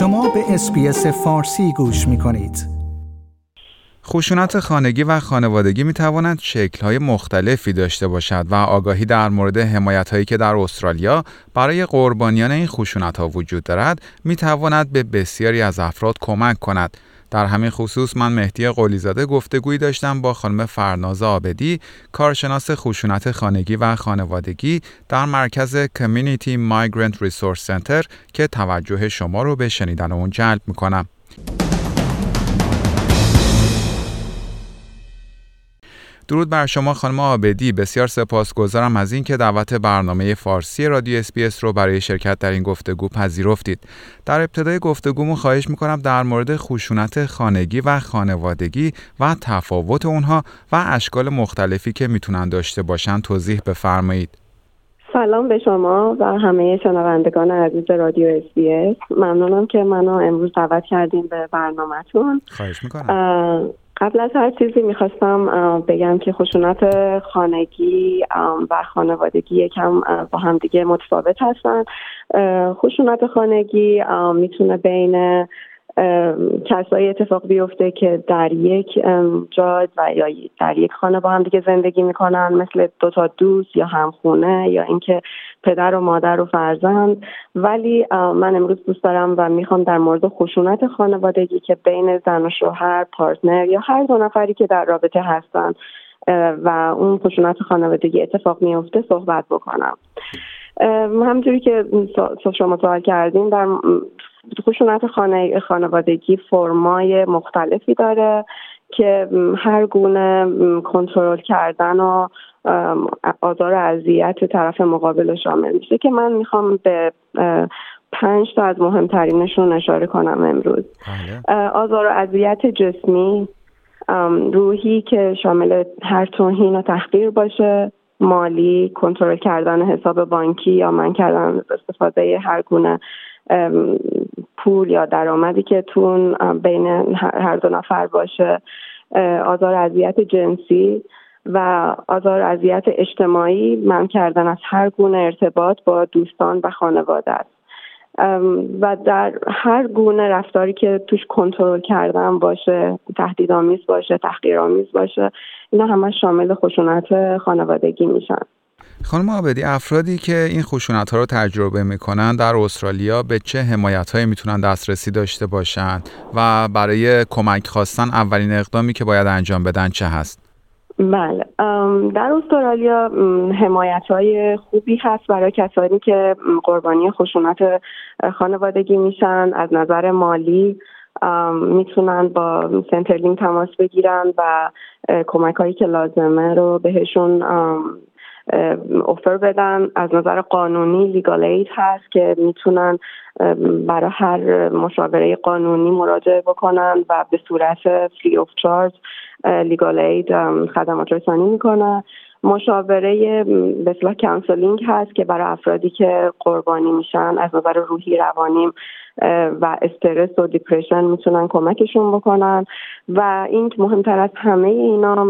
شما به اسپیس فارسی گوش می کنید. خشونت خانگی و خانوادگی می تواند شکل های مختلفی داشته باشد و آگاهی در مورد حمایت هایی که در استرالیا برای قربانیان این خشونت ها وجود دارد می تواند به بسیاری از افراد کمک کند در همین خصوص من مهدی قولیزاده گفتگویی داشتم با خانم فرناز آبدی کارشناس خشونت خانگی و خانوادگی در مرکز Community Migrant Resource Centre که توجه شما رو به شنیدن اون جلب می‌کنم. درود بر شما خانم آبدی. بسیار سپاسگزارم از اینکه دعوت برنامه فارسی رادیو SBS رو برای شرکت در این گفتگو پذیرفتید. در ابتدای گفتگومون خواهش می‌کنم در مورد خشونت خانگی و خانوادگی و تفاوت اونها و اشکال مختلفی که می‌تونن داشته باشن توضیح بفرمایید. سلام به شما و همه شنوندگان عزیز رادیو اسپیس ممنونم که منو امروز دعوت کردیم به برنامهتون. خواهش می‌کنم. قبل از هر چیزی می‌خواستم بگم که خشونت خانگی و خانوادگی یکم با همدیگه متفاوت هستن. خشونت خانگی می‌تونه بین کسایی اتفاق بیفته که در یک جا و یا در یک خانه با هم دیگه زندگی می‌کنن مثل دو تا دوست یا همخونه یا اینکه پدر و مادر و فرزند. ولی من امروز دوست دارم و می‌خوام در مورد خشونت خانوادگی که بین زن و شوهر پارتنر یا هر دو نفری که در رابطه هستن و اون خشونت خانوادگی اتفاق میفته صحبت بکنم. همجوری که شما سوال کردیم در خشونت خانه خانوادگی فرمای مختلفی داره که هر گونه کنترل کردن و آزار و اذیت طرف مقابل شامل میشه که من می‌خوام به پنج تا از مهمترینشون اشاره کنم امروز بله. آزار و اذیت جسمی روحی که شامل هر توهین و تحقیر باشه مالی کنترل کردن حساب بانکی یا من کردن استفاده هر گونه پول یا درآمدی که تون بین هر دو نفر باشه آزار اذیت جنسی و آزار اذیت اجتماعی من کردن از هر گونه ارتباط با دوستان و خانواده است. و در هر گونه رفتاری که توش کنترل کردن باشه تهدیدآمیز باشه تحقیرآمیز باشه اینا همه شامل خشونت خانوادگی میشن. خانم آبدی افرادی که این خشونت ها رو تجربه می‌کنن در استرالیا به چه حمایت هایی می‌تونن دسترسی داشته باشند و برای کمک خواستن اولین اقدامی که باید انجام بدن چه هست؟ بله در استرالیا حمایت های خوبی هست برای کسانی که قربانی خشونت خانوادگی میشن از نظر مالی می‌تونن با Centrelink تماس بگیرن و کمک هایی که لازمه رو بهشون offer بدن. از نظر قانونی Legal Aid هست که می‌تونن برای هر مشاوره قانونی مراجعه بکنن و به صورت free of charge Legal Aid خدمات رسانی می‌کنن. مشاوره به اصطلاح counselling هست که برای افرادی که قربانی میشن از نظر روحی روانیم و استرس و depression می‌تونن کمکشون بکنن. و این مهمتر از همه اینا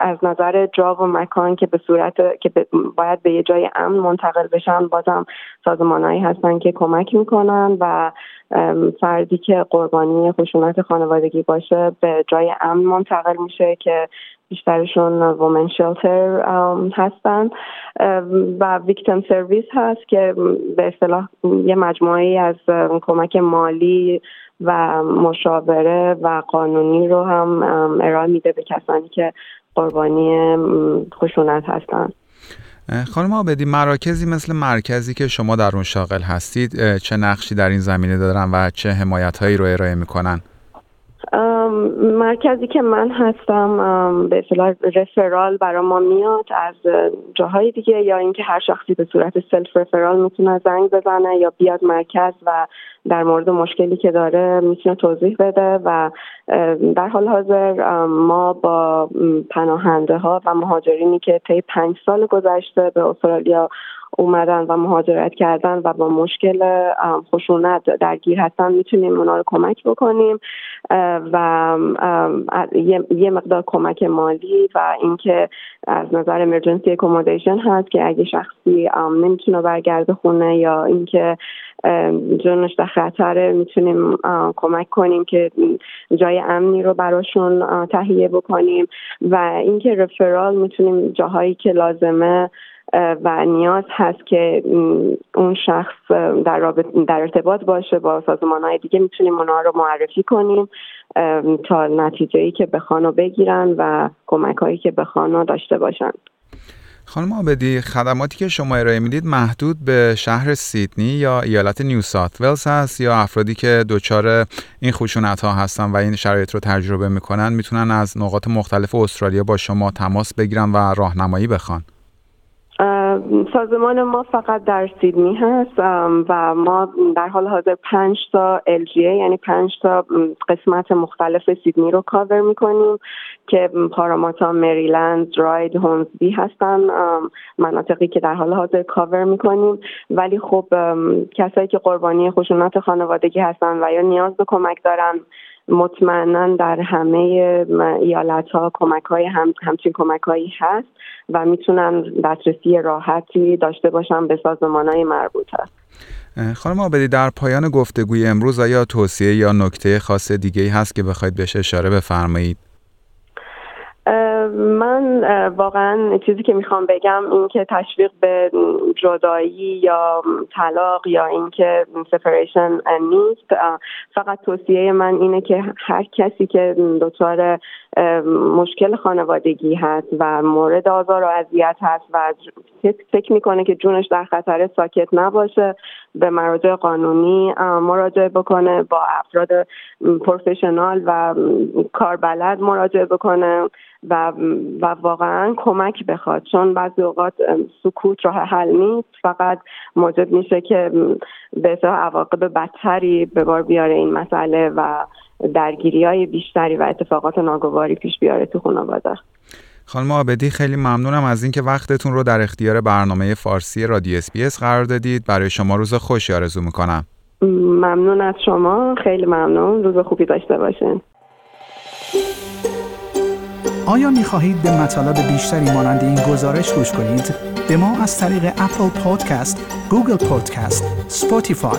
از نظر جا و مکان که به صورت که باید به یه جای امن منتقل بشن بازم سازمانهایی هستن که کمک می‌کنن و فردی که قربانی خشونت خانوادگی باشه به جای امن منتقل میشه که بیشترشون women shelter هستن. و victim service هست که به اصطلاح یه مجموعه از کمک مالی و مشاوره و قانونی رو هم ارائه میده به کسانی که قربانی خشونت هستن. خانم آبدی مراکزی مثل مرکزی که شما در اون شاغل هستید چه نقشی در این زمینه دارن و چه حمایت هایی رو ارائه می‌کنن؟ مرکزی که من هستم به اصطلاح رفرال برای ما میاد از جاهای دیگه یا اینکه هر شخصی به صورت سلف رفرال می‌تونه زنگ بزنه یا بیاد مرکز و در مورد مشکلی که داره می‌تونه توضیح بده و در حال حاضر ما با پناهنده ها و مهاجرینی که طی پنج سال گذشته به استرالیا اومدن و مهاجرت کردن و با مشکل خشونت درگیر هستن می‌تونیم اونا رو کمک بکنیم. و یه مقدار کمک مالی و اینکه از نظر امرجنسی اکومودیشن هست که اگه شخصی نمی‌تونه برگرده خونه یا اینکه جونش در خطره می‌تونیم کمک کنیم که جای امنی رو براشون تهیه بکنیم. و اینکه رفرال می‌تونیم جاهایی که لازمه و نیاز هست که اون شخص در, در ارتباط باشه با سازمان های دیگه. می‌تونیم اونا رو معرفی کنیم تا نتیجه ای که بخوان بگیرن و کمک هایی که بخوان داشته باشن. خانم آبدی خدماتی که شما ارائه می‌دید محدود به شهر سیدنی یا ایالت نیو ساوت ولز هست یا افرادی که دچار این خشونت ها هستن و این شرایط رو تجربه می‌کنن می‌تونن از نقاط مختلف استرالیا با شما تماس بگیرن و راهنمایی بخوان؟ سازمان ما فقط در سیدنی هست و ما در حال حاضر پنج تا LGA یعنی پنج تا قسمت مختلف سیدنی رو کاور می‌کنیم که پاراماتا مریلند راید هونزبی هستن مناطقی که در حال حاضر کاور می‌کنیم. ولی خب کسایی که قربانی خشونت خانوادگی هستن و یا نیاز به کمک دارن مطمئنا در همه ایالت ها کمک های هم همچین کمک هایی هست و می‌تونن دسترسی راحتی داشته باشن به سازمان های مربوطه خانم آبدی در پایان گفتگوی امروز آیا توصیه یا نکته خاص دیگه هست که بخواید بهش اشاره بفرمایید؟ من واقعا چیزی که می‌خوام بگم این که تشویق به جدایی یا طلاق یا اینکه سپریشن نیست فقط توصیه من اینه که هر کسی که دچار مشکل خانوادگی هست و مورد آزار و اذیت هست و فکر می‌کنه که جونش در خطر ساکت نباشه به مراجع قانونی مراجعه بکنه با افراد پروفشنال و کاربلد مراجعه بکنه و, و واقعا کمک بخواد. چون بعضی اوقات سکوت راه حل نیست. فقط موجب میشه که به عواقب بدتری به بار بیاره این مسئله و درگیری های بیشتری و اتفاقات ناگواری پیش بیاره تو خانواده. خانم آبدی خیلی ممنونم از اینکه وقتتون رو در اختیار برنامه فارسی رادیو SBS قرار دادید. برای شما روز خوشی آرزو می‌کنم. ممنون از شما. خیلی ممنون. روز خوبی داشته باشین. آیا می خواهید به مطالب بیشتری مانند این گزارش گوش کنید؟ به ما از طریق Apple Podcast، Google Podcast، Spotify